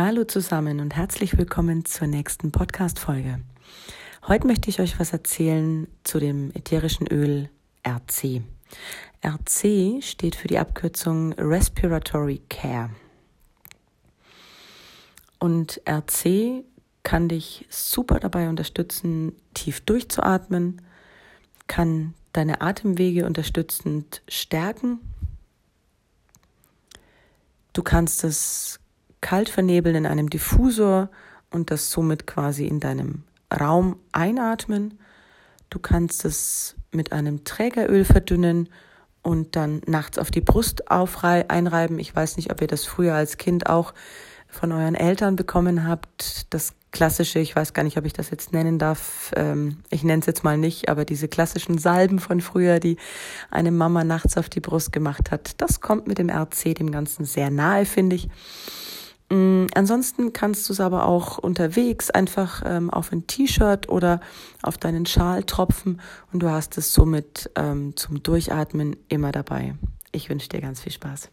Hallo zusammen und herzlich willkommen zur nächsten Podcast-Folge. Heute möchte ich euch was erzählen zu dem ätherischen Öl RC. RC steht für die Abkürzung Respiratory Care. Und RC kann dich super dabei unterstützen, tief durchzuatmen, kann deine Atemwege unterstützend stärken. Du kannst es kalt vernebeln in einem Diffusor und das somit quasi in deinem Raum einatmen. Du kannst es mit einem Trägeröl verdünnen und dann nachts auf die Brust einreiben. Ich weiß nicht, ob ihr das früher als Kind auch von euren Eltern bekommen habt. Das klassische, ich weiß gar nicht, ob ich das jetzt nennen darf, ähm, ich nenne es jetzt mal nicht, aber diese klassischen Salben von früher, die eine Mama nachts auf die Brust gemacht hat, das kommt mit dem RC dem Ganzen sehr nahe, finde ich. Mm, ansonsten kannst du es aber auch unterwegs einfach ähm, auf ein T-Shirt oder auf deinen Schal tropfen und du hast es somit ähm, zum Durchatmen immer dabei. Ich wünsche dir ganz viel Spaß.